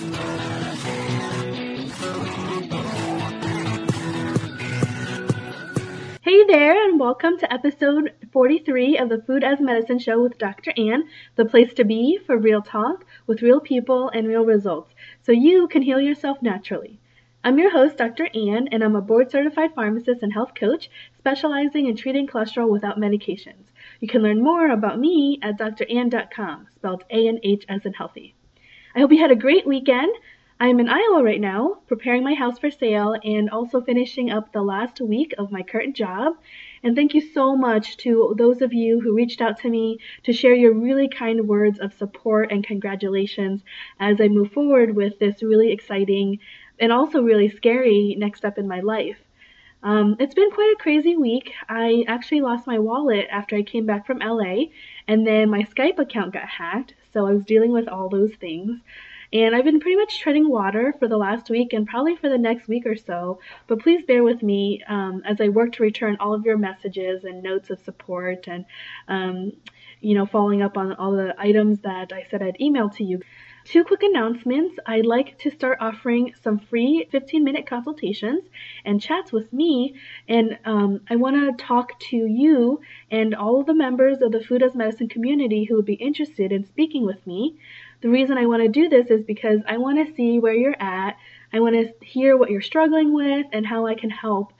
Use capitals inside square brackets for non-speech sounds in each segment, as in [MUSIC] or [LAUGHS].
Hey there, and welcome to episode 43 of the Food as Medicine Show with Dr. Anh, the place to be for real talk with real people and real results, so you can heal yourself naturally. I'm your host, Dr. Anh, and I'm a board certified pharmacist and health coach specializing in treating cholesterol without medications. You can learn more about me at dranh.com, spelled A N H as in healthy. I hope you had a great weekend. I'm in Iowa right now, preparing my house for sale and also finishing up the last week of my current job. And thank you so much to those of you who reached out to me to share your really kind words of support and congratulations as I move forward with this really exciting and also really scary next step in my life. Um, it's been quite a crazy week. I actually lost my wallet after I came back from LA, and then my Skype account got hacked, so I was dealing with all those things. And I've been pretty much treading water for the last week and probably for the next week or so. But please bear with me um, as I work to return all of your messages and notes of support and, um, you know, following up on all the items that I said I'd email to you. Two quick announcements. I'd like to start offering some free 15 minute consultations and chats with me. And um, I want to talk to you and all of the members of the Food as Medicine community who would be interested in speaking with me. The reason I want to do this is because I want to see where you're at. I want to hear what you're struggling with and how I can help.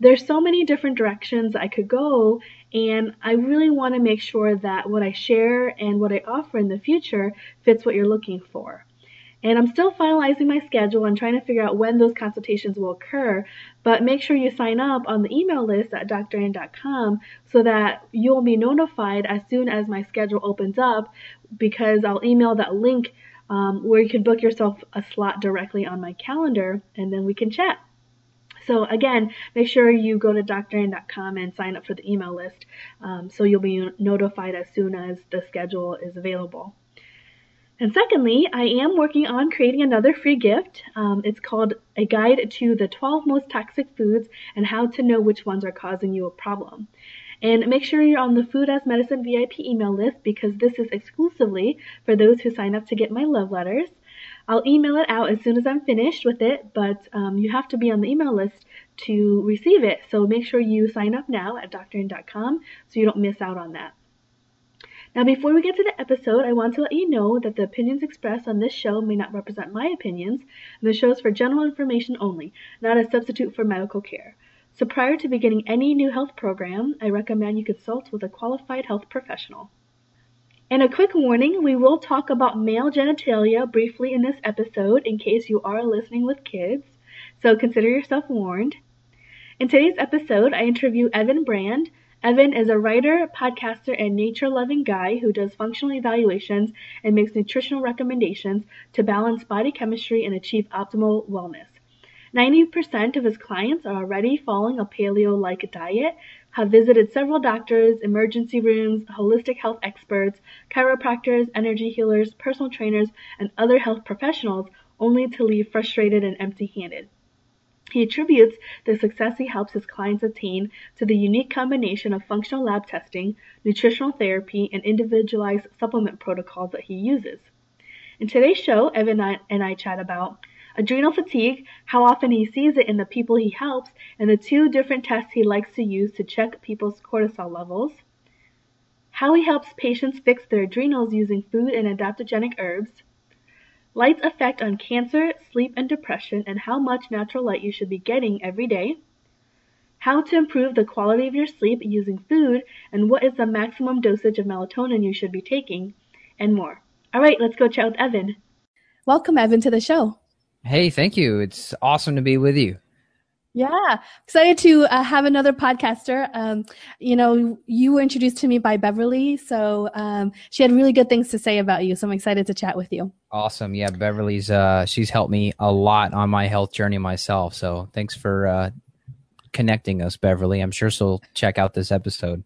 There's so many different directions I could go, and I really want to make sure that what I share and what I offer in the future fits what you're looking for. And I'm still finalizing my schedule and trying to figure out when those consultations will occur. But make sure you sign up on the email list at dranh.com so that you'll be notified as soon as my schedule opens up because I'll email that link um, where you can book yourself a slot directly on my calendar and then we can chat. So again, make sure you go to dranh.com and sign up for the email list um, so you'll be notified as soon as the schedule is available. And secondly, I am working on creating another free gift. Um, it's called A Guide to the 12 Most Toxic Foods and How to Know Which Ones Are Causing You a Problem. And make sure you're on the Food as Medicine VIP email list because this is exclusively for those who sign up to get my love letters. I'll email it out as soon as I'm finished with it, but um, you have to be on the email list to receive it. So make sure you sign up now at dranh.com so you don't miss out on that. Now, before we get to the episode, I want to let you know that the opinions expressed on this show may not represent my opinions, and the show is for general information only, not a substitute for medical care. So, prior to beginning any new health program, I recommend you consult with a qualified health professional. And a quick warning we will talk about male genitalia briefly in this episode in case you are listening with kids, so consider yourself warned. In today's episode, I interview Evan Brand, Evan is a writer, podcaster, and nature loving guy who does functional evaluations and makes nutritional recommendations to balance body chemistry and achieve optimal wellness. 90% of his clients are already following a paleo like diet, have visited several doctors, emergency rooms, holistic health experts, chiropractors, energy healers, personal trainers, and other health professionals only to leave frustrated and empty handed. He attributes the success he helps his clients attain to the unique combination of functional lab testing, nutritional therapy, and individualized supplement protocols that he uses. In today's show, Evan and I chat about adrenal fatigue, how often he sees it in the people he helps, and the two different tests he likes to use to check people's cortisol levels, how he helps patients fix their adrenals using food and adaptogenic herbs, Light's effect on cancer, sleep, and depression, and how much natural light you should be getting every day. How to improve the quality of your sleep using food, and what is the maximum dosage of melatonin you should be taking, and more. All right, let's go chat with Evan. Welcome, Evan, to the show. Hey, thank you. It's awesome to be with you. Yeah, excited to uh, have another podcaster. Um, you know, you were introduced to me by Beverly, so um, she had really good things to say about you. So I'm excited to chat with you. Awesome. Yeah, Beverly's uh, she's helped me a lot on my health journey myself. So thanks for uh, connecting us, Beverly. I'm sure she'll check out this episode.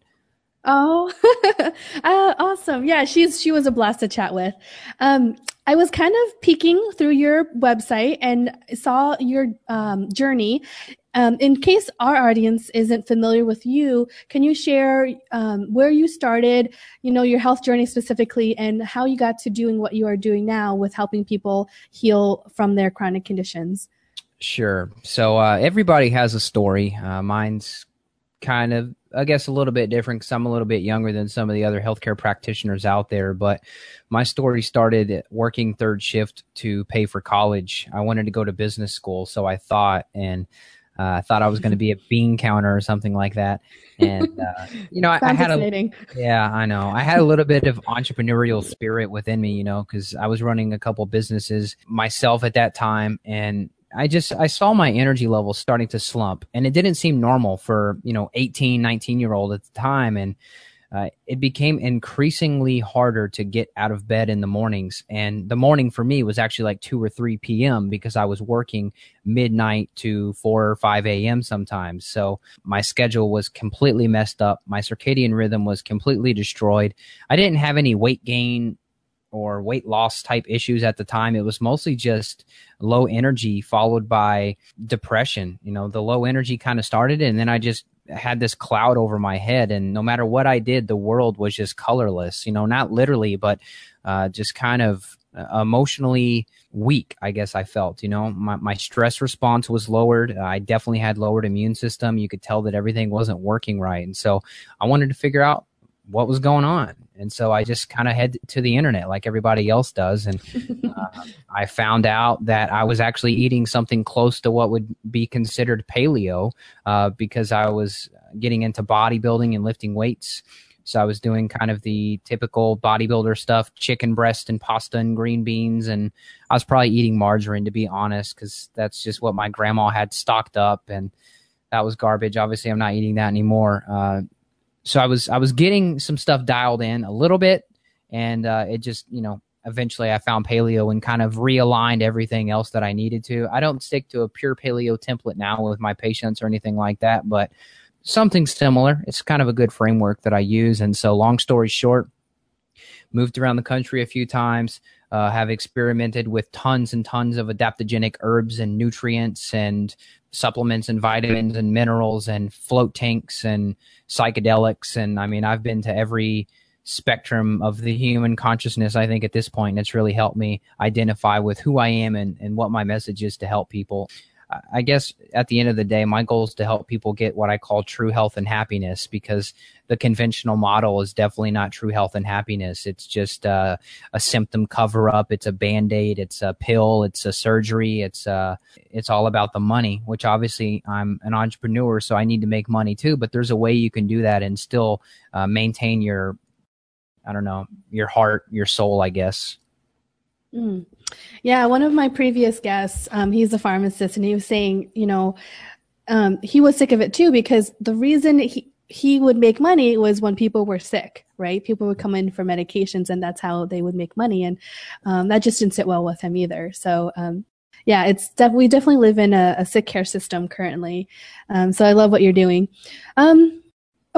Oh, [LAUGHS] uh, awesome! Yeah, she's she was a blast to chat with. Um, I was kind of peeking through your website and saw your um, journey um, in case our audience isn't familiar with you, can you share um, where you started, you know, your health journey specifically, and how you got to doing what you are doing now with helping people heal from their chronic conditions? Sure. So uh, everybody has a story. Uh, mine's kind of, I guess, a little bit different because I'm a little bit younger than some of the other healthcare practitioners out there. But my story started working third shift to pay for college. I wanted to go to business school, so I thought, and uh, I thought I was going to be a [LAUGHS] bean counter or something like that. And, uh, you know, I, I, had a, yeah, I know. I had a little bit of entrepreneurial spirit within me, you know, because I was running a couple businesses myself at that time. And I just, I saw my energy levels starting to slump and it didn't seem normal for, you know, 18, 19 year old at the time. And, uh, it became increasingly harder to get out of bed in the mornings. And the morning for me was actually like 2 or 3 p.m. because I was working midnight to 4 or 5 a.m. sometimes. So my schedule was completely messed up. My circadian rhythm was completely destroyed. I didn't have any weight gain or weight loss type issues at the time. It was mostly just low energy followed by depression. You know, the low energy kind of started and then I just had this cloud over my head and no matter what i did the world was just colorless you know not literally but uh, just kind of uh, emotionally weak i guess i felt you know my, my stress response was lowered i definitely had lowered immune system you could tell that everything wasn't working right and so i wanted to figure out what was going on. And so I just kind of head to the internet like everybody else does. And [LAUGHS] uh, I found out that I was actually eating something close to what would be considered paleo uh, because I was getting into bodybuilding and lifting weights. So I was doing kind of the typical bodybuilder stuff, chicken breast and pasta and green beans. And I was probably eating margarine, to be honest, because that's just what my grandma had stocked up. And that was garbage. Obviously, I'm not eating that anymore. Uh, so I was I was getting some stuff dialed in a little bit, and uh, it just you know eventually I found paleo and kind of realigned everything else that I needed to. I don't stick to a pure paleo template now with my patients or anything like that, but something similar. It's kind of a good framework that I use. And so, long story short, moved around the country a few times. Uh, have experimented with tons and tons of adaptogenic herbs and nutrients and supplements and vitamins and minerals and float tanks and psychedelics. And I mean, I've been to every spectrum of the human consciousness, I think, at this point. It's really helped me identify with who I am and, and what my message is to help people. I guess at the end of the day, my goal is to help people get what I call true health and happiness because the conventional model is definitely not true health and happiness. It's just uh, a symptom cover up. It's a band aid. It's a pill. It's a surgery. It's uh, it's all about the money, which obviously I'm an entrepreneur, so I need to make money too. But there's a way you can do that and still uh, maintain your, I don't know, your heart, your soul, I guess. Mm. Yeah, one of my previous guests, um, he's a pharmacist, and he was saying, you know, um, he was sick of it too because the reason he he would make money was when people were sick, right? People would come in for medications, and that's how they would make money, and um, that just didn't sit well with him either. So, um, yeah, it's def- we definitely live in a, a sick care system currently. Um, so I love what you're doing.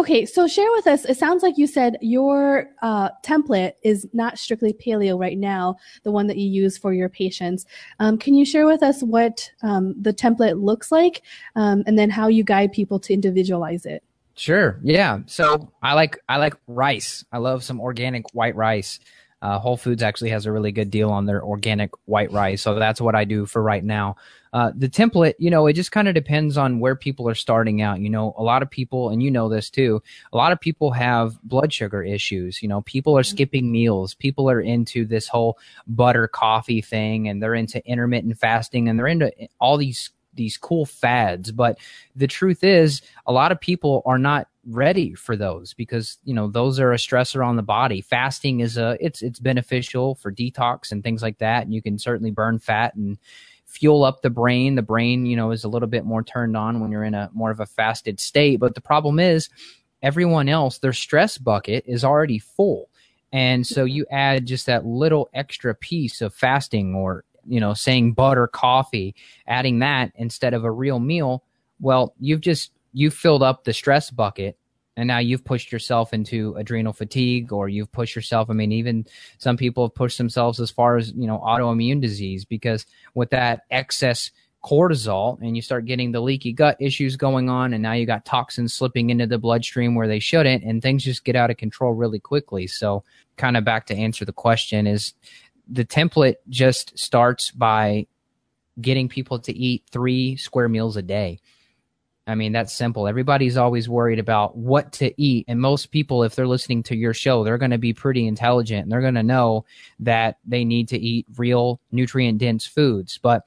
Okay, so share with us. It sounds like you said your uh, template is not strictly paleo right now, the one that you use for your patients. Um, can you share with us what um, the template looks like, um, and then how you guide people to individualize it? Sure. Yeah. So I like I like rice. I love some organic white rice. Uh, Whole Foods actually has a really good deal on their organic white rice, so that's what I do for right now. Uh, the template, you know, it just kind of depends on where people are starting out. You know, a lot of people, and you know this too, a lot of people have blood sugar issues. You know, people are mm-hmm. skipping meals. People are into this whole butter coffee thing, and they're into intermittent fasting, and they're into all these these cool fads. But the truth is, a lot of people are not ready for those because you know those are a stressor on the body. Fasting is a it's it's beneficial for detox and things like that, and you can certainly burn fat and fuel up the brain. The brain, you know, is a little bit more turned on when you're in a more of a fasted state. But the problem is, everyone else, their stress bucket is already full. And so you add just that little extra piece of fasting or, you know, saying butter coffee, adding that instead of a real meal. Well, you've just you've filled up the stress bucket and now you've pushed yourself into adrenal fatigue or you've pushed yourself i mean even some people have pushed themselves as far as you know autoimmune disease because with that excess cortisol and you start getting the leaky gut issues going on and now you got toxins slipping into the bloodstream where they shouldn't and things just get out of control really quickly. So kind of back to answer the question is the template just starts by getting people to eat three square meals a day I mean, that's simple. Everybody's always worried about what to eat. And most people, if they're listening to your show, they're going to be pretty intelligent and they're going to know that they need to eat real nutrient dense foods. But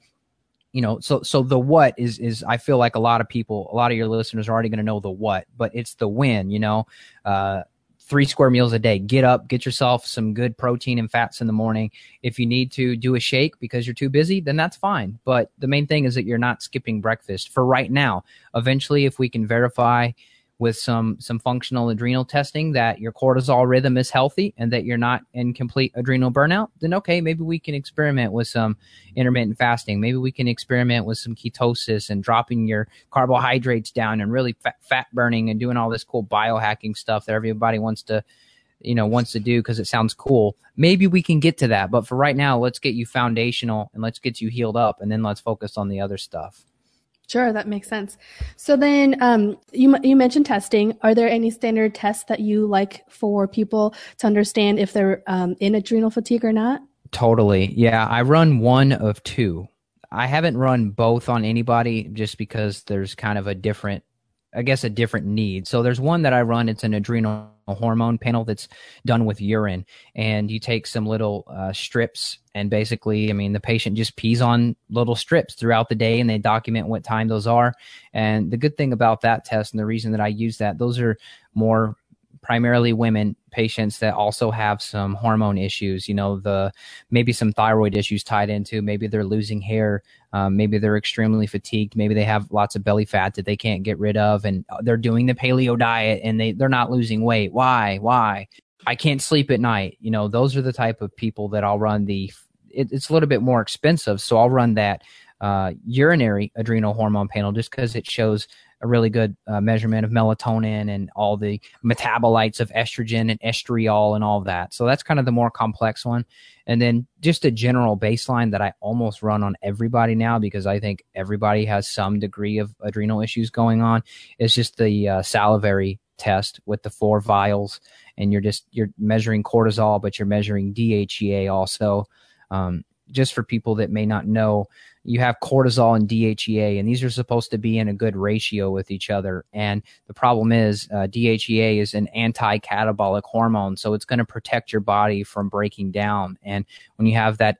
you know so so the what is is i feel like a lot of people a lot of your listeners are already going to know the what but it's the when you know uh three square meals a day. Get up get yourself some good protein and fats in the morning. If you need to do a shake because you're too busy then that's fine. But the main thing is that you're not skipping breakfast for right now. Eventually if we can verify with some some functional adrenal testing that your cortisol rhythm is healthy and that you're not in complete adrenal burnout, then okay, maybe we can experiment with some intermittent fasting. Maybe we can experiment with some ketosis and dropping your carbohydrates down and really fat, fat burning and doing all this cool biohacking stuff that everybody wants to you know wants to do because it sounds cool maybe we can get to that but for right now let's get you foundational and let's get you healed up and then let's focus on the other stuff Sure, that makes sense. So then, um, you you mentioned testing. Are there any standard tests that you like for people to understand if they're um, in adrenal fatigue or not? Totally. Yeah, I run one of two. I haven't run both on anybody just because there's kind of a different I guess a different need. So there's one that I run. It's an adrenal hormone panel that's done with urine, and you take some little uh, strips, and basically, I mean, the patient just pees on little strips throughout the day, and they document what time those are. And the good thing about that test, and the reason that I use that, those are more primarily women patients that also have some hormone issues you know the maybe some thyroid issues tied into maybe they're losing hair um, maybe they're extremely fatigued maybe they have lots of belly fat that they can't get rid of and they're doing the paleo diet and they they're not losing weight. Why? Why? I can't sleep at night. You know those are the type of people that i'll run the it, it's a little bit more expensive so i'll run that uh, urinary adrenal hormone panel just because it shows a really good uh, measurement of melatonin and all the metabolites of estrogen and estriol and all that. So that's kind of the more complex one. And then just a general baseline that I almost run on everybody now because I think everybody has some degree of adrenal issues going on is just the uh, salivary test with the four vials and you're just you're measuring cortisol but you're measuring DHEA also um, just for people that may not know you have cortisol and DHEA, and these are supposed to be in a good ratio with each other. And the problem is, uh, DHEA is an anti catabolic hormone, so it's going to protect your body from breaking down. And when you have that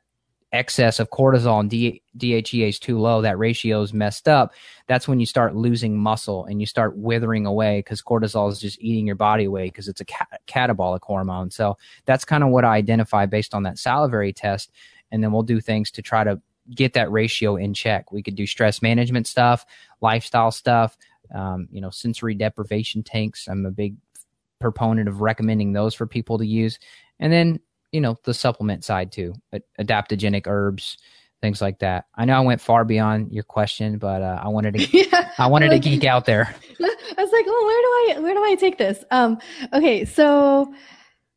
excess of cortisol and D- DHEA is too low, that ratio is messed up. That's when you start losing muscle and you start withering away because cortisol is just eating your body away because it's a catabolic hormone. So that's kind of what I identify based on that salivary test. And then we'll do things to try to get that ratio in check. We could do stress management stuff, lifestyle stuff, um, you know, sensory deprivation tanks. I'm a big proponent of recommending those for people to use. And then, you know, the supplement side too, adaptogenic herbs, things like that. I know I went far beyond your question, but uh, I wanted to, [LAUGHS] yeah, I wanted to geek out there. [LAUGHS] I was like, oh, where do I, where do I take this? Um, okay, so,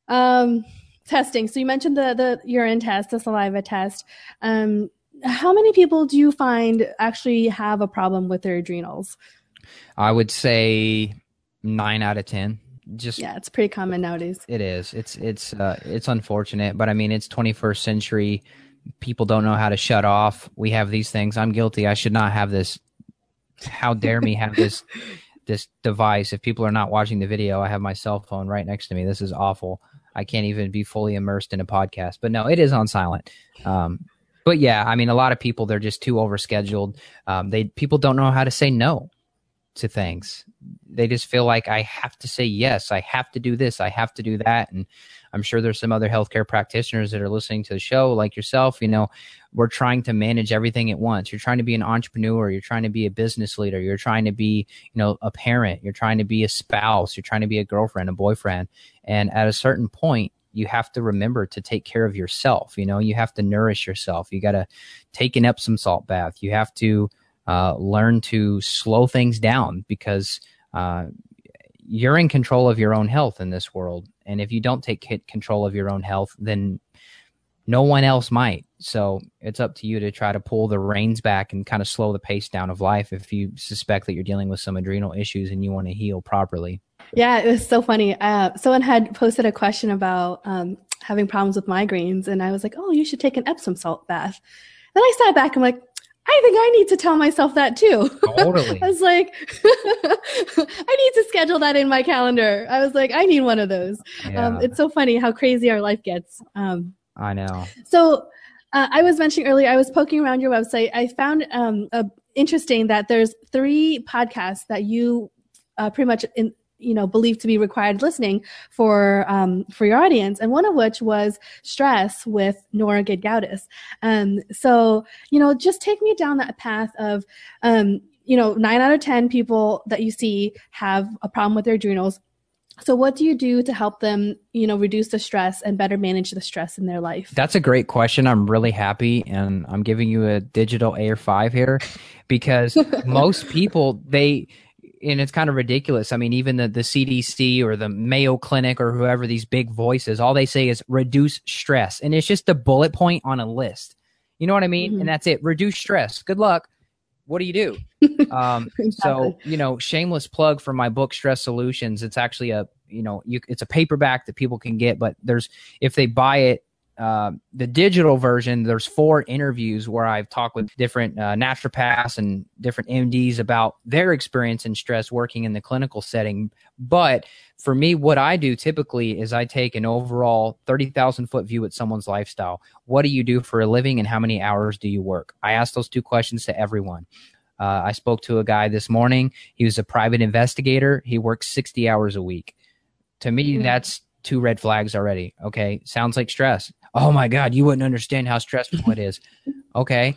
um, testing. So you mentioned the the urine test, the saliva test. Um, how many people do you find actually have a problem with their adrenals? I would say nine out of ten. Just yeah, it's pretty common nowadays. It is. It's it's uh, it's unfortunate, but I mean, it's 21st century. People don't know how to shut off. We have these things. I'm guilty. I should not have this. How dare me have this [LAUGHS] this device? If people are not watching the video, I have my cell phone right next to me. This is awful. I can't even be fully immersed in a podcast. But no, it is on silent. Um, but yeah, I mean, a lot of people they're just too overscheduled. Um, they people don't know how to say no to things. They just feel like I have to say yes, I have to do this, I have to do that, and I'm sure there's some other healthcare practitioners that are listening to the show, like yourself. You know, we're trying to manage everything at once. You're trying to be an entrepreneur. You're trying to be a business leader. You're trying to be, you know, a parent. You're trying to be a spouse. You're trying to be a girlfriend, a boyfriend. And at a certain point, you have to remember to take care of yourself. You know, you have to nourish yourself. You got to take an Epsom salt bath. You have to uh, learn to slow things down because uh, you're in control of your own health in this world. And if you don't take control of your own health, then no one else might. So it's up to you to try to pull the reins back and kind of slow the pace down of life if you suspect that you're dealing with some adrenal issues and you want to heal properly. Yeah, it was so funny. Uh, someone had posted a question about um, having problems with migraines, and I was like, "Oh, you should take an Epsom salt bath." Then I sat back. And I'm like, I think I need to tell myself that too. Totally. [LAUGHS] I was like, [LAUGHS] I need to schedule that in my calendar. I was like, I need one of those. Um, yeah. Um, it's so funny how crazy our life gets. Um, I know. So uh, I was mentioning earlier, I was poking around your website. I found um, interesting that there's three podcasts that you uh, pretty much in, you know believed to be required listening for um, for your audience and one of which was stress with nora Gedgaudas. um so you know just take me down that path of um you know nine out of ten people that you see have a problem with their adrenals so what do you do to help them, you know, reduce the stress and better manage the stress in their life? That's a great question. I'm really happy and I'm giving you a digital AR5 here because [LAUGHS] most people they and it's kind of ridiculous. I mean, even the, the CDC or the Mayo Clinic or whoever these big voices, all they say is reduce stress. And it's just a bullet point on a list. You know what I mean? Mm-hmm. And that's it. Reduce stress. Good luck. What do you do? [LAUGHS] Um, exactly. So, you know, shameless plug for my book, Stress Solutions. It's actually a, you know, you, it's a paperback that people can get, but there's, if they buy it, uh, the digital version, there's four interviews where I've talked with different uh, naturopaths and different MDs about their experience in stress working in the clinical setting. But for me, what I do typically is I take an overall 30,000 foot view at someone's lifestyle. What do you do for a living and how many hours do you work? I ask those two questions to everyone. Uh, I spoke to a guy this morning. He was a private investigator. He works 60 hours a week. To me, mm-hmm. that's two red flags already. Okay. Sounds like stress oh my god you wouldn't understand how stressful it is. [LAUGHS] Okay.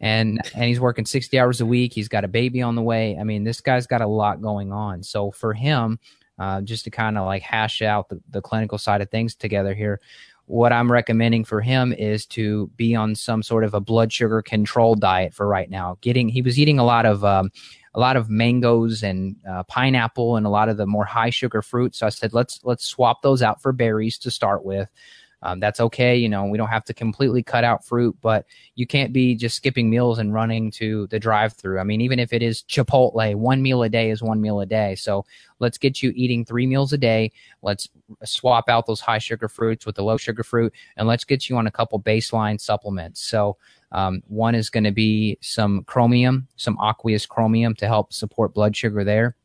And and he's working 60 hours a week. He's got a baby on the way. I mean this guy's got a lot going on. So for him uh, just to kind of like hash out the, the clinical side of things together here what i'm recommending for him is to be on some sort of a blood sugar control diet for right now. Getting he was eating a lot of um, a lot of mangoes and uh, pineapple and a lot of the more high sugar fruits. So I said, let's let's swap those out for berries to start with. Um, that's okay. You know, we don't have to completely cut out fruit, but you can't be just skipping meals and running to the drive through. I mean, even if it is Chipotle, one meal a day is one meal a day. So let's get you eating three meals a day. Let's swap out those high sugar fruits with the low sugar fruit, and let's get you on a couple baseline supplements. So um, one is going to be some chromium, some aqueous chromium to help support blood sugar there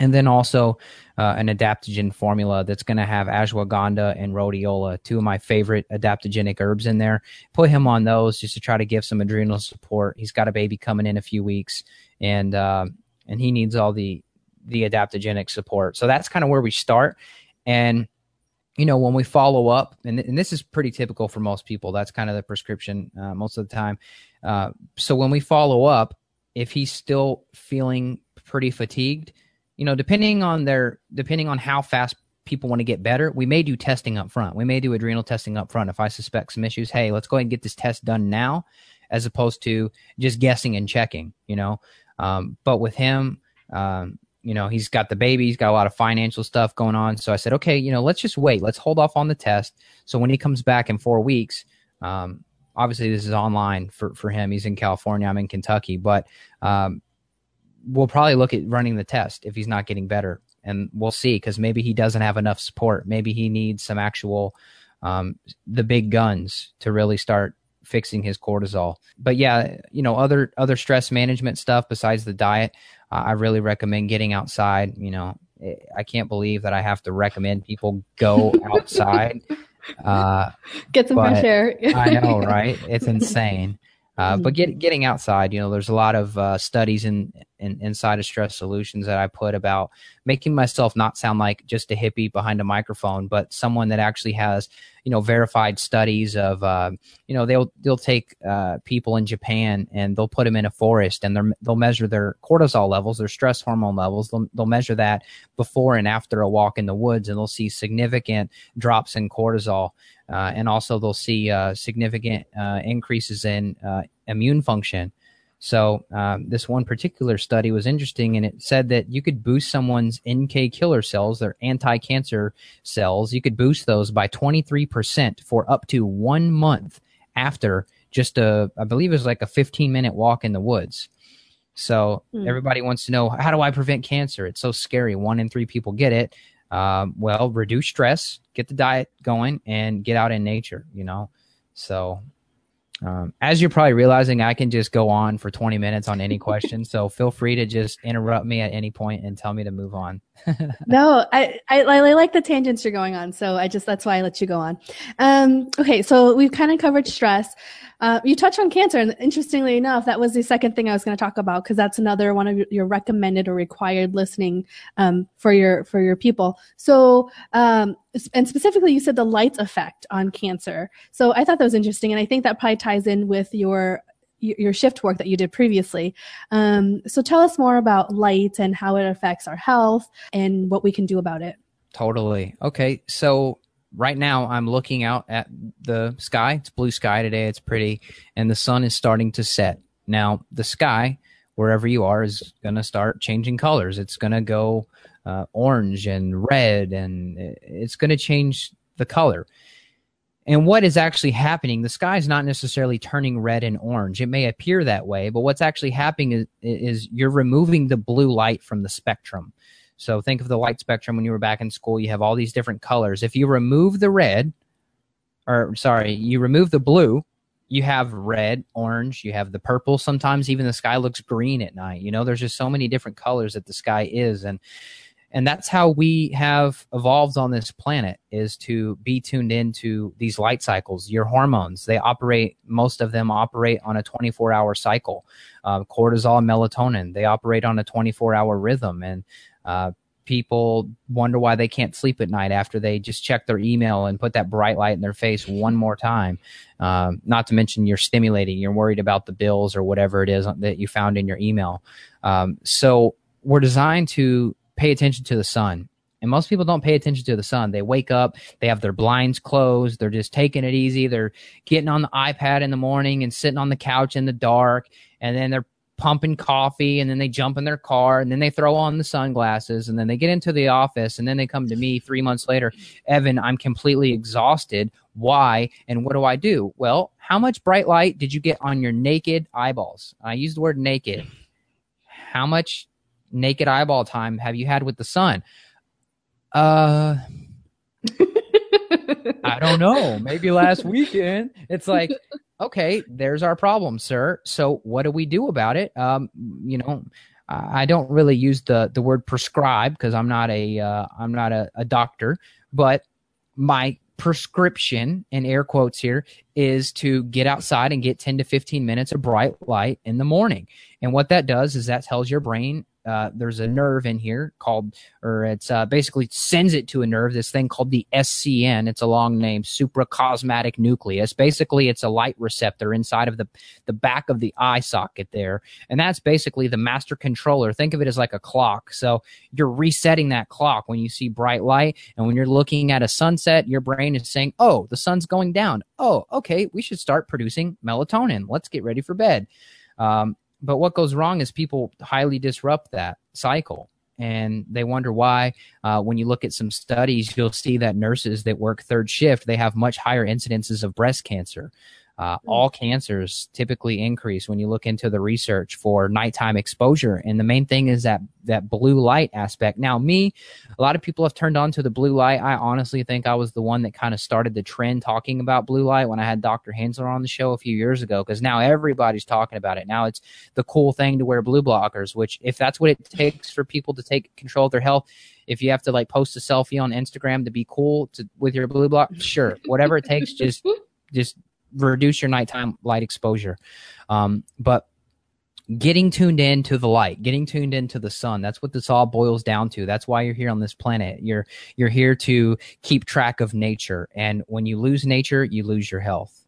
and then also uh, an adaptogen formula that's going to have ashwagandha and rhodiola, two of my favorite adaptogenic herbs in there. Put him on those just to try to give some adrenal support. He's got a baby coming in a few weeks, and uh, and he needs all the the adaptogenic support. So that's kind of where we start, and you know when we follow up, and, and this is pretty typical for most people. That's kind of the prescription uh, most of the time. Uh, so when we follow up, if he's still feeling pretty fatigued you know, depending on their depending on how fast people want to get better, we may do testing up front. We may do adrenal testing up front. If I suspect some issues, hey, let's go ahead and get this test done now, as opposed to just guessing and checking. You know, um, but with him, um, you know, he's got the baby, he's got a lot of financial stuff going on. So I said, okay, you know, let's just wait. Let's hold off on the test. So when he comes back in four weeks, um, obviously this is online for for him. He's in California. I'm in Kentucky, but um, we'll probably look at running the test if he's not getting better, and we'll see because maybe he doesn't have enough support. Maybe he needs some actual um, the big guns to really start fixing his cortisol. But yeah, you know, other other stress management stuff besides the diet, uh, I really recommend getting outside. You know, eh, I can't believe that I have to recommend people go outside. [LAUGHS] Uh, Get some fresh air. I know, [LAUGHS] right? It's insane. Uh, but get, getting outside, you know, there's a lot of uh, studies in, in, inside of stress solutions that I put about making myself not sound like just a hippie behind a microphone, but someone that actually has, you know, verified studies of, uh, you know, they'll they'll take uh, people in Japan and they'll put them in a forest and they'll measure their cortisol levels, their stress hormone levels. They'll, they'll measure that before and after a walk in the woods, and they'll see significant drops in cortisol. Uh, and also, they'll see uh, significant uh, increases in uh, immune function So um, this one particular study was interesting, and it said that you could boost someone's NK killer cells, their anti-cancer cells. You could boost those by 23% for up to one month after just a, I believe it was like a 15 minute walk in the woods. So mm. everybody wants to know how do I prevent cancer? It's so scary. One in three people get it. Um, well, reduce stress, get the diet going, and get out in nature. You know, so um, as you're probably realizing, I can just go on for 20 minutes on any [LAUGHS] question. so feel free to just interrupt me at any point and tell me to move on. [LAUGHS] no, I, I, I like the tangents you're going on. So I just that's why I let you go on. Um, okay, so we've kind of covered stress. Uh, you touched on cancer, and interestingly enough, that was the second thing I was going to talk about because that's another one of your recommended or required listening um, for your for your people. So, um, and specifically, you said the light effect on cancer. So I thought that was interesting, and I think that probably ties in with your your shift work that you did previously. Um, so tell us more about light and how it affects our health and what we can do about it. Totally. Okay. So right now I'm looking out at the sky. It's blue sky today. It's pretty, and the sun is starting to set. Now the sky, wherever you are, is going to start changing colors. It's going to go uh, orange and red, and it's going to change the color. And what is actually happening? The sky is not necessarily turning red and orange. It may appear that way, but what's actually happening is, is you're removing the blue light from the spectrum. So think of the light spectrum when you were back in school. You have all these different colors. If you remove the red, or sorry, you remove the blue, you have red, orange, you have the purple. Sometimes even the sky looks green at night. You know, there's just so many different colors that the sky is. And and that's how we have evolved on this planet is to be tuned into these light cycles your hormones they operate most of them operate on a 24 hour cycle uh, cortisol melatonin they operate on a 24 hour rhythm and uh, people wonder why they can't sleep at night after they just check their email and put that bright light in their face one more time. Um, not to mention you're stimulating, you're worried about the bills or whatever it is that you found in your email. Um, so we're designed to pay attention to the sun. And most people don't pay attention to the sun. They wake up, they have their blinds closed, they're just taking it easy. They're getting on the iPad in the morning and sitting on the couch in the dark, and then they're pumping coffee and then they jump in their car and then they throw on the sunglasses and then they get into the office and then they come to me three months later evan i'm completely exhausted why and what do i do well how much bright light did you get on your naked eyeballs i use the word naked how much naked eyeball time have you had with the sun uh I don't know. Maybe last weekend. It's like, [LAUGHS] okay, there's our problem, sir. So what do we do about it? Um, you know, I don't really use the the word prescribe because I'm not a uh, I'm not a, a doctor, but my prescription in air quotes here is to get outside and get 10 to 15 minutes of bright light in the morning. And what that does is that tells your brain uh, there's a nerve in here called, or it's uh, basically sends it to a nerve. This thing called the SCN. It's a long name, suprachiasmatic nucleus. Basically, it's a light receptor inside of the the back of the eye socket there, and that's basically the master controller. Think of it as like a clock. So you're resetting that clock when you see bright light, and when you're looking at a sunset, your brain is saying, "Oh, the sun's going down. Oh, okay, we should start producing melatonin. Let's get ready for bed." Um, but what goes wrong is people highly disrupt that cycle and they wonder why. Uh, when you look at some studies, you'll see that nurses that work third shift they have much higher incidences of breast cancer. Uh, hmm. all cancers typically increase when you look into the research for nighttime exposure. And the main thing is that that blue light aspect. Now, me, a lot of people have turned on to the blue light. I honestly think I was the one that kind of started the trend talking about blue light when I had Dr. Hansler on the show a few years ago, because now everybody's talking about it. Now it's the cool thing to wear blue blockers, which if that's what it takes for people to take control of their health, if you have to like post a selfie on Instagram to be cool to, with your blue block, sure, whatever it takes, just just reduce your nighttime light exposure. Um, but getting tuned in to the light, getting tuned into the sun, that's what this all boils down to. That's why you're here on this planet. You're you're here to keep track of nature. And when you lose nature, you lose your health.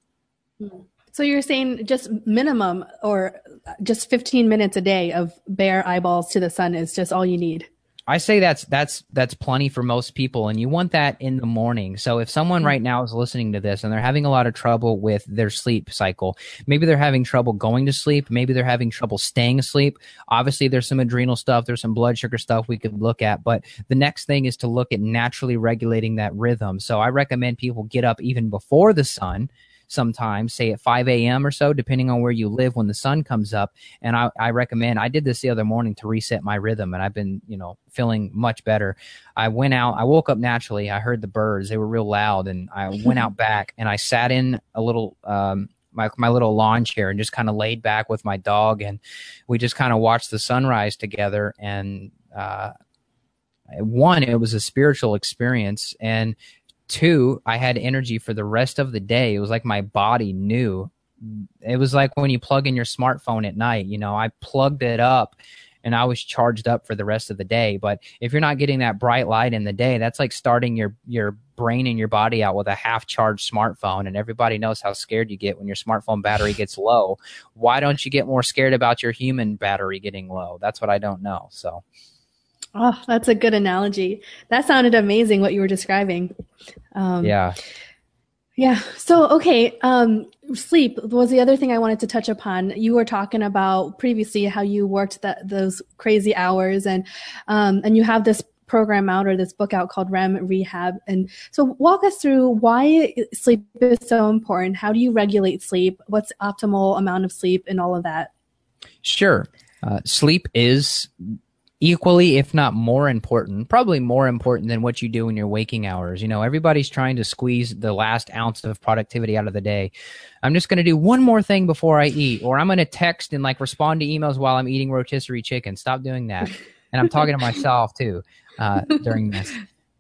So you're saying just minimum or just 15 minutes a day of bare eyeballs to the sun is just all you need. I say that's that's that's plenty for most people, and you want that in the morning. So if someone mm-hmm. right now is listening to this and they're having a lot of trouble with their sleep cycle, maybe they're having trouble going to sleep, maybe they're having trouble staying asleep. Obviously, there's some adrenal stuff, there's some blood sugar stuff we could look at, but the next thing is to look at naturally regulating that rhythm. So I recommend people get up even before the sun sometimes, say at 5 a.m. or so, depending on where you live when the sun comes up. And I, I recommend, I did this the other morning to reset my rhythm, and I've been, you know, feeling much better. I went out, I woke up naturally. I heard the birds, they were real loud, and I went [LAUGHS] out back and I sat in a little, um, my my little lawn chair and just kind of laid back with my dog and we just kind of watched the sunrise together and uh, one it was a spiritual experience and Two, I had energy for the rest of the day. It was like my body knew. It was like when you plug in your smartphone at night, you know, I plugged it up and I was charged up for the rest of the day. But if you're not getting that bright light in the day, that's like starting your your brain and your body out with a half charged smartphone. And everybody knows how scared you get when your smartphone battery gets [LAUGHS] low. Why don't you get more scared about your human battery getting low? That's what I don't know. So Oh, that's a good analogy. That sounded amazing what you were describing. Um, yeah. Yeah. So, okay. Um, sleep was the other thing I wanted to touch upon. You were talking about previously how you worked that those crazy hours and, um, and you have this program out or this book out called REM Rehab. And so walk us through why sleep is so important. How do you regulate sleep? What's optimal amount of sleep and all of that? Sure. Uh, sleep is equally, if not more important, probably more important than what you do in your waking hours. You know, everybody's trying to squeeze the last ounce of productivity out of the day. I'm just going to do one more thing before I eat, or I'm going to text and like respond to emails while I'm eating rotisserie chicken. Stop doing that. And I'm talking to [LAUGHS] myself too uh, during this.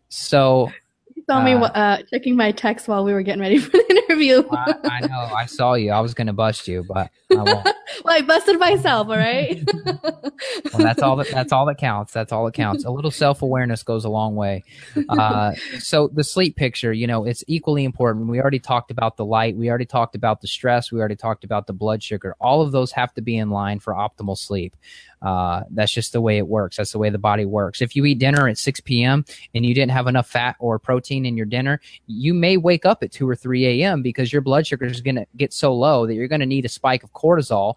So you saw uh, me uh, checking my text while we were getting ready for the interview. I, I, know. I saw you. I was going to bust you, but I won't. [LAUGHS] [LAUGHS] well, I busted myself. All right. [LAUGHS] [LAUGHS] well, that's all that. That's all that counts. That's all that counts. A little self awareness goes a long way. Uh, so the sleep picture, you know, it's equally important. We already talked about the light. We already talked about the stress. We already talked about the blood sugar. All of those have to be in line for optimal sleep. Uh, that's just the way it works. That's the way the body works. If you eat dinner at 6 p.m. and you didn't have enough fat or protein in your dinner, you may wake up at 2 or 3 a.m. because your blood sugar is going to get so low that you're going to need a spike of cortisol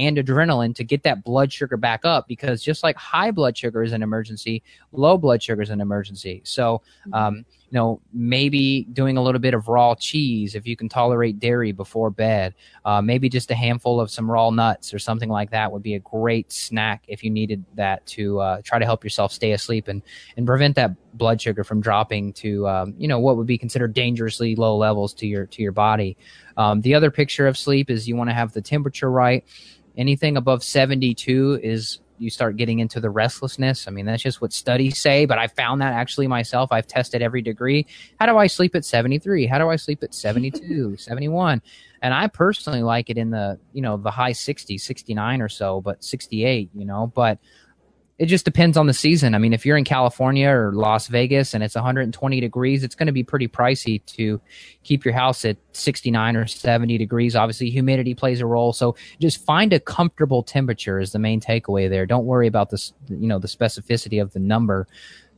and adrenaline to get that blood sugar back up because just like high blood sugar is an emergency, low blood sugar is an emergency. So, um, you know, maybe doing a little bit of raw cheese if you can tolerate dairy before bed. Uh, maybe just a handful of some raw nuts or something like that would be a great snack if you needed that to uh, try to help yourself stay asleep and, and prevent that blood sugar from dropping to um, you know what would be considered dangerously low levels to your to your body. Um, the other picture of sleep is you want to have the temperature right. Anything above 72 is you start getting into the restlessness. I mean, that's just what studies say, but I found that actually myself. I've tested every degree. How do I sleep at 73? How do I sleep at 72, [LAUGHS] 71? And I personally like it in the, you know, the high 60s, 69 or so, but 68, you know, but it just depends on the season. I mean, if you're in California or Las Vegas and it's 120 degrees, it's going to be pretty pricey to keep your house at 69 or 70 degrees. Obviously, humidity plays a role. So just find a comfortable temperature is the main takeaway there. Don't worry about this, you know, the specificity of the number.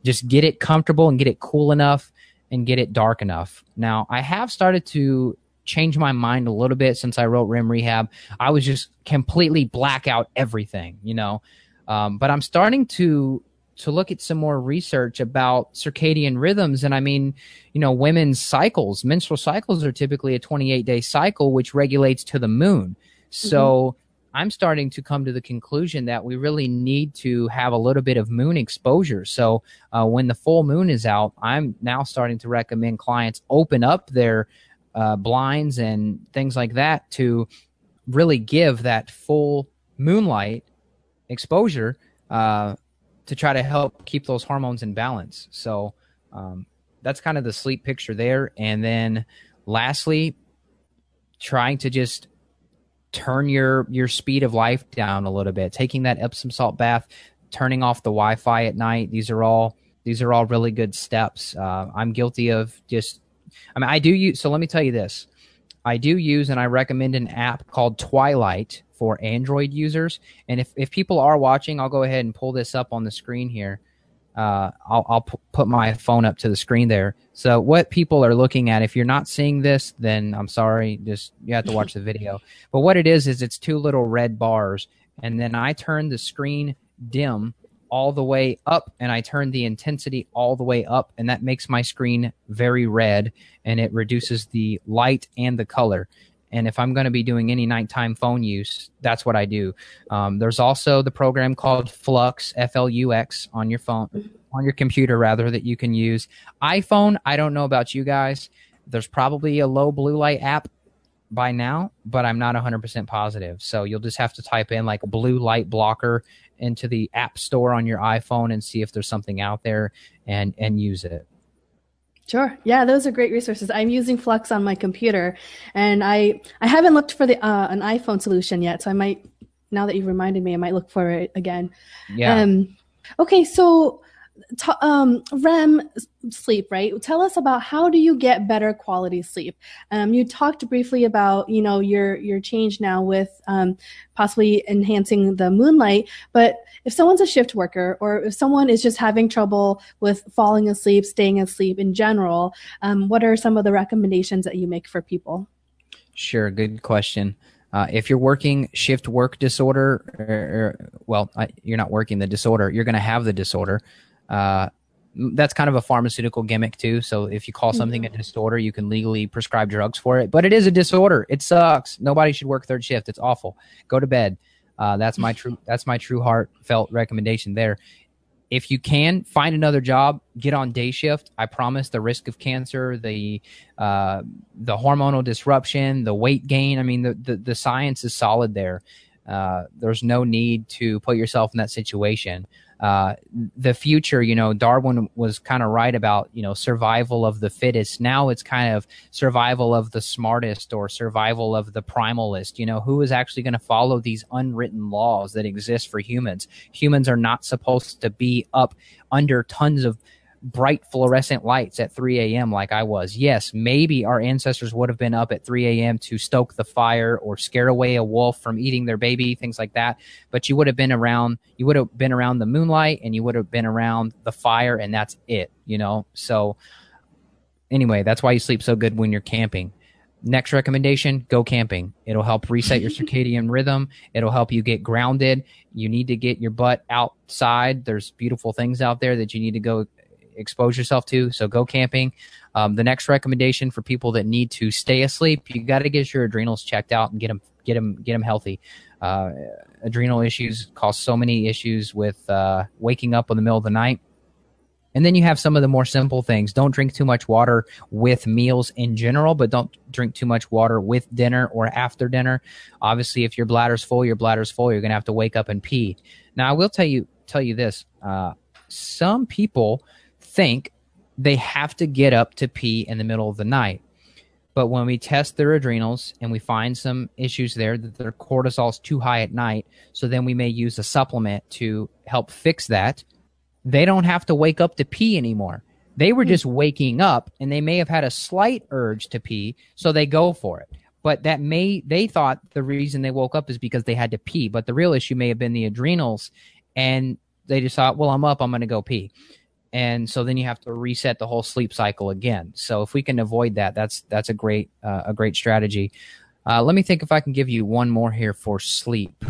Just get it comfortable and get it cool enough and get it dark enough. Now, I have started to change my mind a little bit since I wrote REM Rehab. I was just completely black out everything, you know. Um, but I'm starting to to look at some more research about circadian rhythms. And I mean, you know, women's cycles, menstrual cycles are typically a 28 day cycle, which regulates to the moon. So mm-hmm. I'm starting to come to the conclusion that we really need to have a little bit of moon exposure. So uh, when the full moon is out, I'm now starting to recommend clients open up their uh, blinds and things like that to really give that full moonlight exposure uh, to try to help keep those hormones in balance. So um, that's kind of the sleep picture there. And then lastly, trying to just turn your your speed of life down a little bit, taking that Epsom salt bath, turning off the Wi-Fi at night. These are all these are all really good steps. Uh, I'm guilty of just. I mean, I do use. So let me tell you this. I do use and I recommend an app called Twilight for Android users. And if, if people are watching, I'll go ahead and pull this up on the screen here. uh, I'll, I'll p- put my phone up to the screen there. So what people are looking at, if you're not seeing this, then I'm sorry. Just you have to watch the [LAUGHS] video. But what it is is it's two little red bars, and then I turn the screen dim all the way up, and I turn the intensity all the way up, and that makes my screen very red, and it reduces the light and the color. And if I'm going to be doing any nighttime phone use, that's what I do. Um, there's also the program called Flux, F L U X, on your phone, on your computer rather, that you can use. iPhone, I don't know about you guys. There's probably a low blue light app by now, but I'm not 100% positive. So you'll just have to type in like blue light blocker into the app store on your iPhone and see if there's something out there and and use it. Sure. Yeah, those are great resources. I'm using Flux on my computer, and I I haven't looked for the uh, an iPhone solution yet. So I might now that you've reminded me, I might look for it again. Yeah. Um, okay, so t- um, REM sleep, right? Tell us about how do you get better quality sleep. Um, you talked briefly about you know your your change now with um, possibly enhancing the moonlight, but if someone's a shift worker or if someone is just having trouble with falling asleep, staying asleep in general, um, what are some of the recommendations that you make for people? Sure, good question. Uh, if you're working shift work disorder, or, or, well, you're not working the disorder, you're going to have the disorder. Uh, that's kind of a pharmaceutical gimmick too. So if you call something mm-hmm. a disorder, you can legally prescribe drugs for it. But it is a disorder. It sucks. Nobody should work third shift. It's awful. Go to bed. Uh, that's my true. [LAUGHS] That's my true heartfelt recommendation there. If you can find another job, get on day shift. I promise the risk of cancer, the uh, the hormonal disruption, the weight gain. I mean, the the, the science is solid there. Uh, there's no need to put yourself in that situation uh, the future, you know, Darwin was kind of right about, you know, survival of the fittest. Now it's kind of survival of the smartest or survival of the primalist. You know, who is actually going to follow these unwritten laws that exist for humans? Humans are not supposed to be up under tons of bright fluorescent lights at 3 a.m. like I was. Yes, maybe our ancestors would have been up at 3 a.m. to stoke the fire or scare away a wolf from eating their baby, things like that. But you would have been around, you would have been around the moonlight and you would have been around the fire, and that's it, you know? So, anyway, that's why you sleep so good when you're camping. Next recommendation go camping. It'll help reset your [LAUGHS] circadian rhythm. It'll help you get grounded. You need to get your butt outside. There's beautiful things out there that you need to go expose yourself to. So go camping. Um, the next recommendation for people that need to stay asleep, you got to get your adrenals checked out and get them get them get them healthy. Uh, adrenal issues cause so many issues with uh, waking up in the middle of the night. And then you have some of the more simple things. Don't drink too much water with meals in general, but don't drink too much water with dinner or after dinner. Obviously, if your bladder's full, your bladder's full. You're gonna have to wake up and pee. Now, I will tell you tell you this: uh, some people think they have to get up to pee in the middle of the night. But when we test their adrenals and we find some issues there that their cortisol is too high at night, so then we may use a supplement to help fix that. They don't have to wake up to pee anymore. They were hmm. just waking up and they may have had a slight urge to pee, so they go for it. But that may they thought the reason they woke up is because they had to pee, but the real issue may have been the adrenals and they just thought, well, I'm up, I'm going to go pee and so then you have to reset the whole sleep cycle again. So if we can avoid that, that's that's a great uh, a great strategy. Uh, let me think if I can give you one more here for sleep.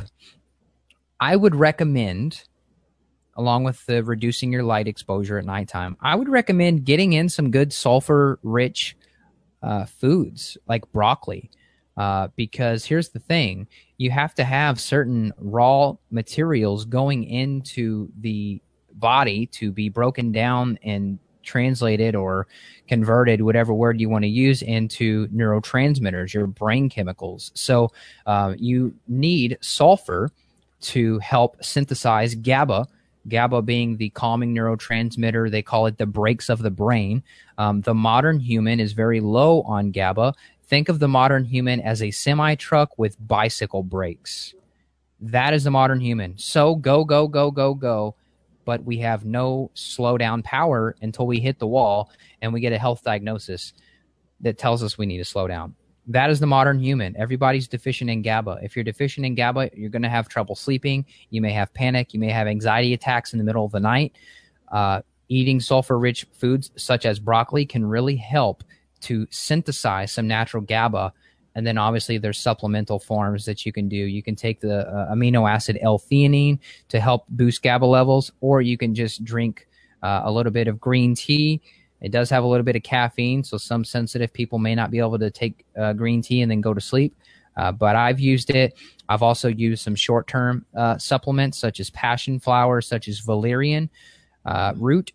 I would recommend, along with the reducing your light exposure at nighttime, I would recommend getting in some good sulfur rich uh, foods like broccoli. Uh, because here's the thing you have to have certain raw materials going into the body to be broken down and translated or converted, whatever word you want to use, into neurotransmitters, your brain chemicals. So uh, you need sulfur to help synthesize GABA. GABA being the calming neurotransmitter, they call it the brakes of the brain. Um, the modern human is very low on GABA. Think of the modern human as a semi truck with bicycle brakes. That is the modern human. So go, go, go, go, go but we have no slowdown power until we hit the wall and we get a health diagnosis that tells us we need to slow down. That is the modern human. Everybody's deficient in GABA. If you're deficient in GABA, you're going to have trouble sleeping. You may have panic. You may have anxiety attacks in the middle of the night. Uh, eating sulfur rich foods such as broccoli can really help to synthesize some natural GABA. And then obviously there's supplemental forms that you can do. You can take the uh, amino acid L-theanine to help boost GABA levels, or you can just drink uh, a little bit of green tea. It does have a little bit of caffeine, so some sensitive people may not be able to take uh, green tea and then go to sleep. Uh, but I've used it. I've also used some short term uh, supplements such as passion flower, such as valerian uh, root.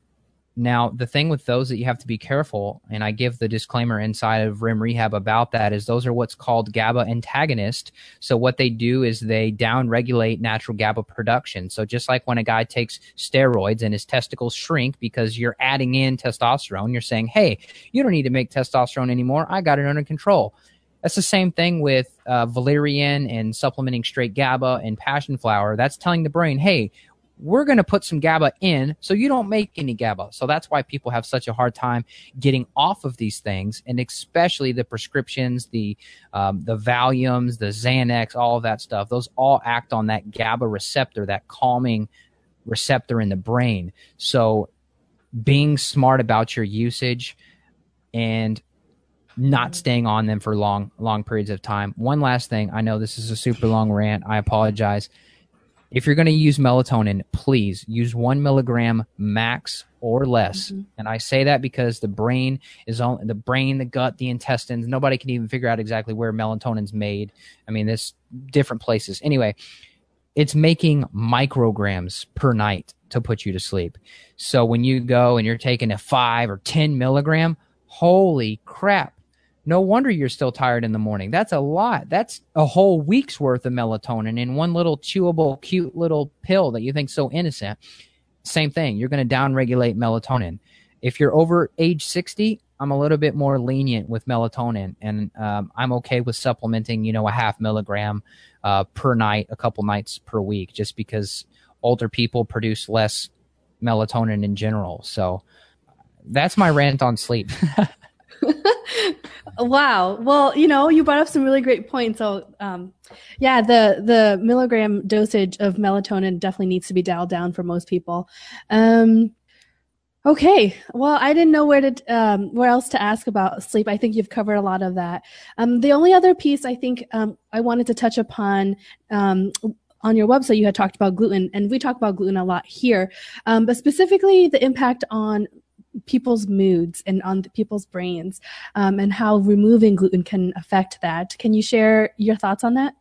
Now, the thing with those that you have to be careful, and I give the disclaimer inside of REM Rehab about that, is those are what's called GABA antagonist. So, what they do is they downregulate natural GABA production. So, just like when a guy takes steroids and his testicles shrink because you're adding in testosterone, you're saying, hey, you don't need to make testosterone anymore. I got it under control. That's the same thing with uh, valerian and supplementing straight GABA and passion flower. That's telling the brain, hey, we're going to put some GABA in so you don't make any GABA. So that's why people have such a hard time getting off of these things, and especially the prescriptions, the um, the Valiums, the Xanax, all of that stuff. Those all act on that GABA receptor, that calming receptor in the brain. So being smart about your usage and not staying on them for long long periods of time. One last thing, I know this is a super long rant. I apologize. If you're going to use melatonin, please use one milligram max or less. Mm-hmm. And I say that because the brain is on the brain, the gut, the intestines. Nobody can even figure out exactly where melatonin's made. I mean, there's different places. Anyway, it's making micrograms per night to put you to sleep. So when you go and you're taking a five or 10 milligram, holy crap, no wonder you're still tired in the morning. That's a lot. That's a whole week's worth of melatonin in one little chewable, cute little pill that you think so innocent. Same thing. You're going to downregulate melatonin. If you're over age 60, I'm a little bit more lenient with melatonin, and um, I'm okay with supplementing, you know, a half milligram uh, per night, a couple nights per week, just because older people produce less melatonin in general. So that's my rant on sleep. [LAUGHS] [LAUGHS] wow. Well, you know, you brought up some really great points. So, um, yeah, the the milligram dosage of melatonin definitely needs to be dialed down for most people. Um, okay. Well, I didn't know where to um, where else to ask about sleep. I think you've covered a lot of that. Um, the only other piece I think um, I wanted to touch upon um, on your website you had talked about gluten and we talk about gluten a lot here um, but specifically the impact on people's moods and on people's brains um, and how removing gluten can affect that. Can you share your thoughts on that?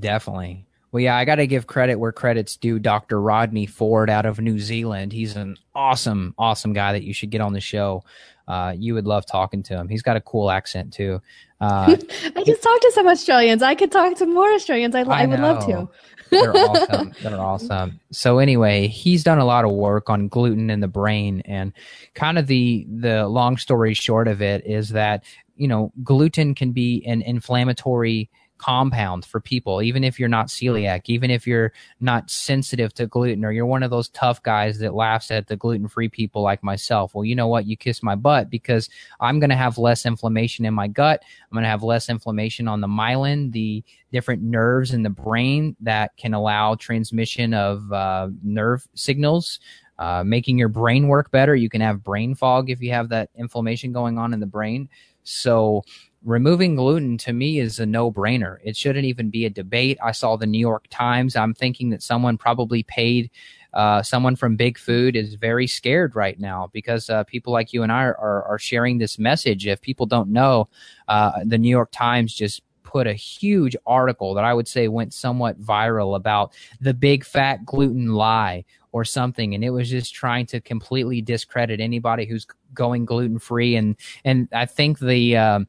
Definitely. Well, yeah, I got to give credit where credit's due. Dr. Rodney Ford out of New Zealand. He's an awesome, awesome guy that you should get on the show. Uh, you would love talking to him. He's got a cool accent too. Uh, [LAUGHS] I just talked to some Australians. I could talk to more Australians. I, I, I would love to. They're awesome. They're awesome. So anyway, he's done a lot of work on gluten in the brain, and kind of the the long story short of it is that you know gluten can be an inflammatory compound for people, even if you're not celiac, even if you're not sensitive to gluten, or you're one of those tough guys that laughs at the gluten free people like myself. Well, you know what? You kiss my butt because I'm going to have less inflammation in my gut. I'm going to have less inflammation on the myelin, the different nerves in the brain that can allow transmission of uh, nerve signals. Uh, making your brain work better. You can have brain fog if you have that inflammation going on in the brain. So removing gluten to me is a no brainer. It shouldn't even be a debate. I saw the New York Times. I'm thinking that someone probably paid. Uh, someone from Big Food is very scared right now because uh, people like you and I are, are, are, sharing this message. If people don't know, uh, the New York Times just put a huge article that I would say went somewhat viral about the big fat gluten lie or something. And it was just trying to completely discredit anybody who's going gluten free and and I think the um,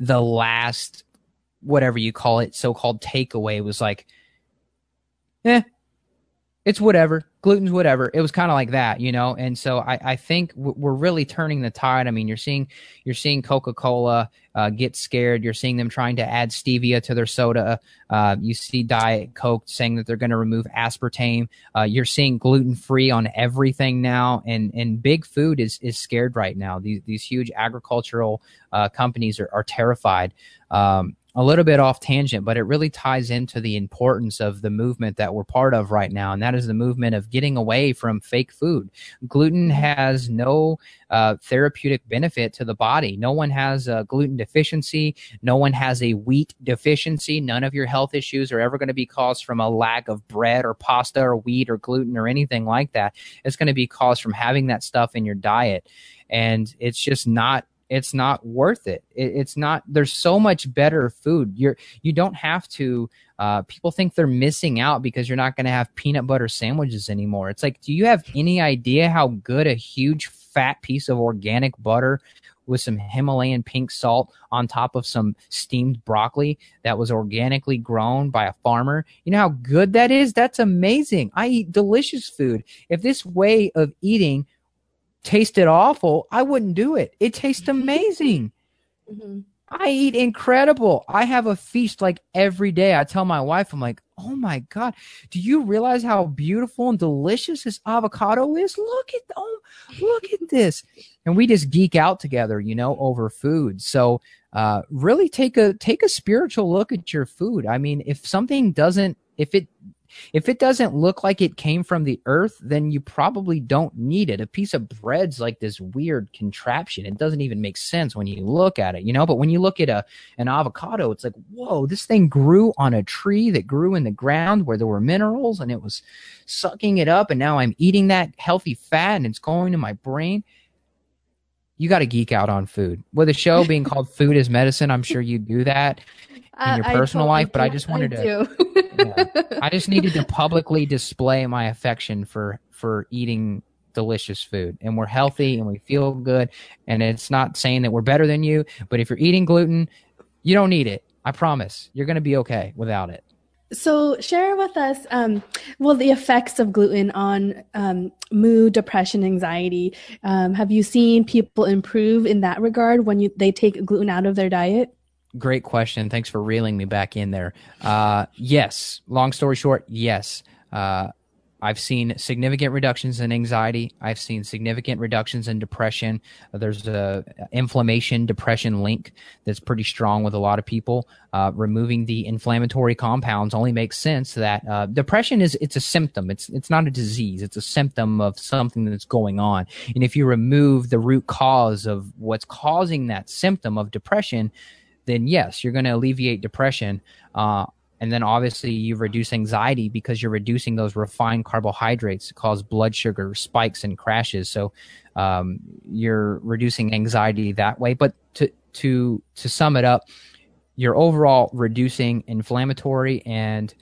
the last whatever you call it so-called takeaway was like eh it's whatever. Gluten's whatever. It was kind of like that you know? And so i, I think we're really turning the tide. I mean you're seeing you're seeing coca-cola uh, get scared. You're seeing them trying to add stevia to their soda. Uh, you see diet coke saying that they're going to remove aspartame. Uh, you're seeing gluten-free on everything now and and big food is is scared right now. These, these huge agricultural uh, companies are, are terrified. Um, a little bit off tangent, but it really ties into the importance of the movement that we're part of right now, and that is the movement of getting away from fake food. Gluten has no uh, therapeutic benefit to the body. No one has a gluten deficiency. No one has a wheat deficiency. None of your health issues are ever going to be caused from a lack of bread or pasta or wheat or gluten or anything like that. It's going to be caused from having that stuff in your diet. And it's just not it's not worth it. it. It's not. There's so much better food. You're you don't have to. Uh, people think they're missing out because you're not going to have peanut butter sandwiches anymore. It's like, do you have any idea how good a huge fat piece of organic butter with some Himalayan pink salt on top of some steamed broccoli that was organically grown by a farmer. You know how good that is? That's amazing. I eat delicious food. If this way of eating tasted awful, I wouldn't do it. It tastes amazing. Mm-hmm. I eat incredible. I have a feast like every day. I tell my wife, I'm like, oh my God, do you realize how beautiful and delicious this avocado is? Look at oh, look at this. And we just geek out together, you know, over food. So uh, really take a take a spiritual look at your food. I mean, if something doesn't if it if it doesn't look like it came from the earth, then you probably don't need it. A piece of bread's like this weird contraption. It doesn't even make sense when you look at it, you know? But when you look at a an avocado, it's like, whoa, this thing grew on a tree that grew in the ground where there were minerals and it was sucking it up and now I'm eating that healthy fat and it's going to my brain you got to geek out on food. With a show being called [LAUGHS] Food as Medicine, I'm sure you do that in your personal life, but I just wanted I to. yeah, [LAUGHS] I just needed to publicly display my affection for for eating delicious food, and we're healthy and we feel good. And it's not saying that we're better than you, but if you're eating gluten, you don't need it. I promise, you're going to be okay without it. So, share with us, um, well, the effects of gluten on um, mood, depression, anxiety. Um, have you seen people improve in that regard when you they take gluten out of their diet? Great question. Thanks for reeling me back in there. Uh, yes. Long story short, yes. Uh, I've seen significant reductions in anxiety. I've seen significant reductions in depression. There's a inflammation depression link that's pretty strong with a lot of people. Uh, removing the inflammatory compounds only makes sense that uh, depression is it's a symptom. It's it's not a disease. It's a symptom of something that's going on. And if you remove the root cause of what's causing that symptom of depression, then yes, you're going to alleviate depression. Uh, and then obviously you reduce anxiety because you're reducing those refined carbohydrates that cause blood sugar spikes and crashes. So um, you're reducing anxiety that way. But to to to sum it up, you're overall reducing inflammatory and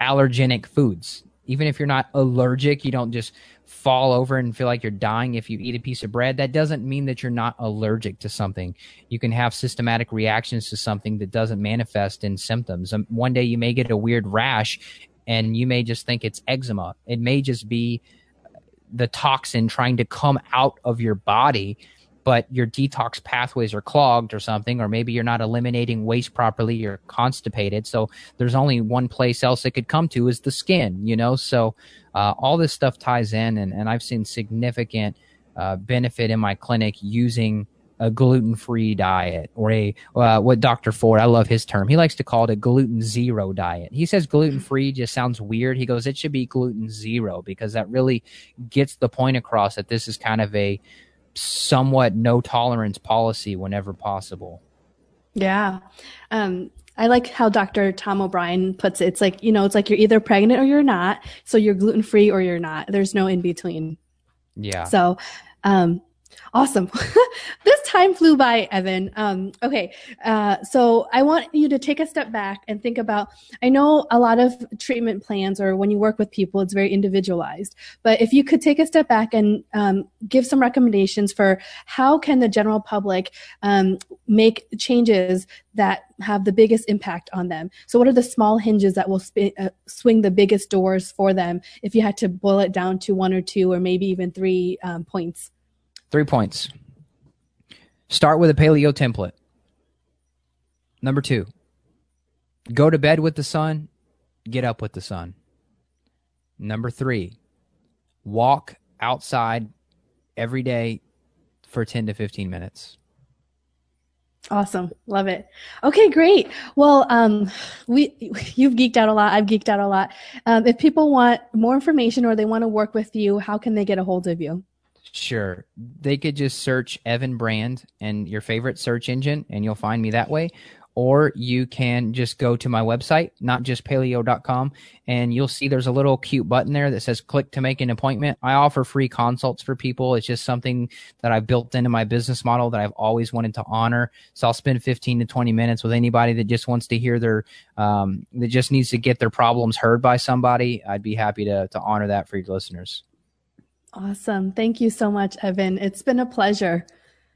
allergenic foods. Even if you're not allergic, you don't just fall over and feel like you're dying if you eat a piece of bread, that doesn't mean that you're not allergic to something. You can have systematic reactions to something that doesn't manifest in symptoms. Um, one day you may get a weird rash and you may just think it's eczema. It may just be the toxin trying to come out of your body but your detox pathways are clogged or something, or maybe you're not eliminating waste properly, you're constipated. So there's only one place else it could come to is the skin, you know? So uh, all this stuff ties in, and, and I've seen significant uh, benefit in my clinic using a gluten free diet or a uh, what Dr. Ford, I love his term. He likes to call it a gluten zero diet. He says gluten free just sounds weird. He goes, it should be gluten zero because that really gets the point across that this is kind of a somewhat no tolerance policy whenever possible. Yeah. Um, I like how Dr. Tom O'Bryan puts it. It's like, you know, it's like you're either pregnant or you're not. So you're gluten free or you're not. There's no in between. Yeah. So, um, Awesome. [LAUGHS] this time flew by, Evan. Um, okay. Uh, so I want you to take a step back and think about, I know a lot of treatment plans or when you work with people, it's very individualized, but if you could take a step back and um, give some recommendations for how can the general public um, make changes that have the biggest impact on them. So what are the small hinges that will sp- uh, swing the biggest doors for them if you had to boil it down to one or two or maybe even three um, points? Three points. Start with a paleo template. Number two, go to bed with the sun, get up with the sun. Number three, walk outside every day for 10 to 15 minutes. Awesome. Love it. Okay, great. Well, um, we you've geeked out a lot. I've geeked out a lot. Um, if people want more information or they want to work with you, how can they get a hold of you? Sure. They could just search Evan Brand and your favorite search engine, and you'll find me that way or you can just go to my website, not just notjustpaleo.com, and you'll see there's a little cute button there that says click to make an appointment. I offer free consults for people. It's just something that I've built into my business model that I've always wanted to honor. So I'll spend 15 to 20 minutes with anybody that just wants to hear their, um, that just needs to get their problems heard by somebody. I'd be happy to, to honor that for your listeners. Awesome. Thank you so much, Evan. It's been a pleasure.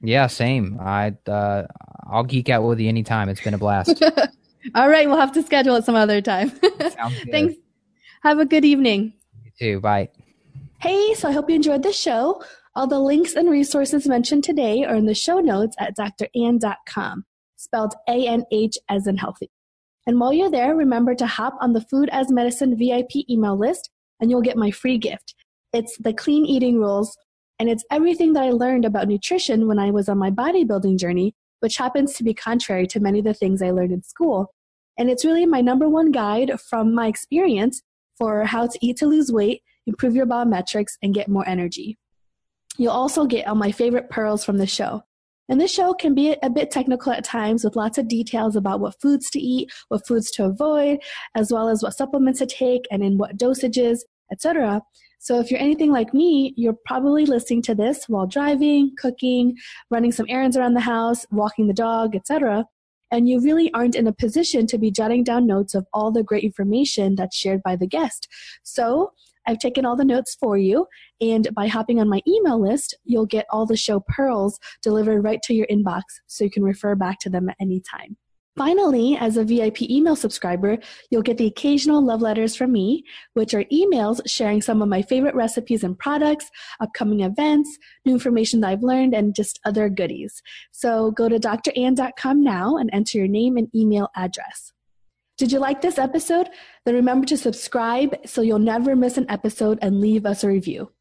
Yeah, same. I uh, I'll geek out with you anytime. It's been a blast. [LAUGHS] All right, we'll have to schedule it some other time. [LAUGHS] Thanks. Have a good evening. You too. Bye. Hey, so I hope you enjoyed the show. All the links and resources mentioned today are in the show notes at dranh.com, spelled A N H as in healthy. And while you're there, remember to hop on the Food as Medicine VIP email list and you'll get my free gift. It's the clean eating rules and it's everything that I learned about nutrition when I was on my bodybuilding journey, which happens to be contrary to many of the things I learned in school. And it's really my number one guide from my experience for how to eat to lose weight, improve your biometrics, and get more energy. You'll also get all my favorite pearls from the show. And this show can be a bit technical at times with lots of details about what foods to eat, what foods to avoid, as well as what supplements to take and in what dosages, etc. So if you're anything like me, you're probably listening to this while driving, cooking, running some errands around the house, walking the dog, etc. And you really aren't in a position to be jotting down notes of all the great information that's shared by the guest. So I've taken all the notes for you, and by hopping on my email list, you'll get all the show pearls delivered right to your inbox so you can refer back to them at any time. Finally, as a VIP email subscriber, you'll get the occasional love letters from me, which are emails sharing some of my favorite recipes and products, upcoming events, new information that I've learned, and just other goodies. So go to dranh.com now and enter your name and email address. Did you like this episode? Then remember to subscribe so you'll never miss an episode and leave us a review.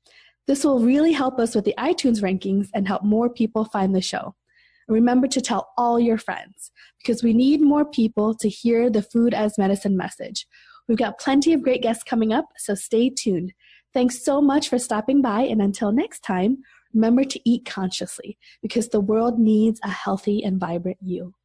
This will really help us with the iTunes rankings and help more people find the show. Remember to tell all your friends because we need more people to hear the food as medicine message. We've got plenty of great guests coming up, so stay tuned. Thanks so much for stopping by, and until next time, remember to eat consciously because the world needs a healthy and vibrant you.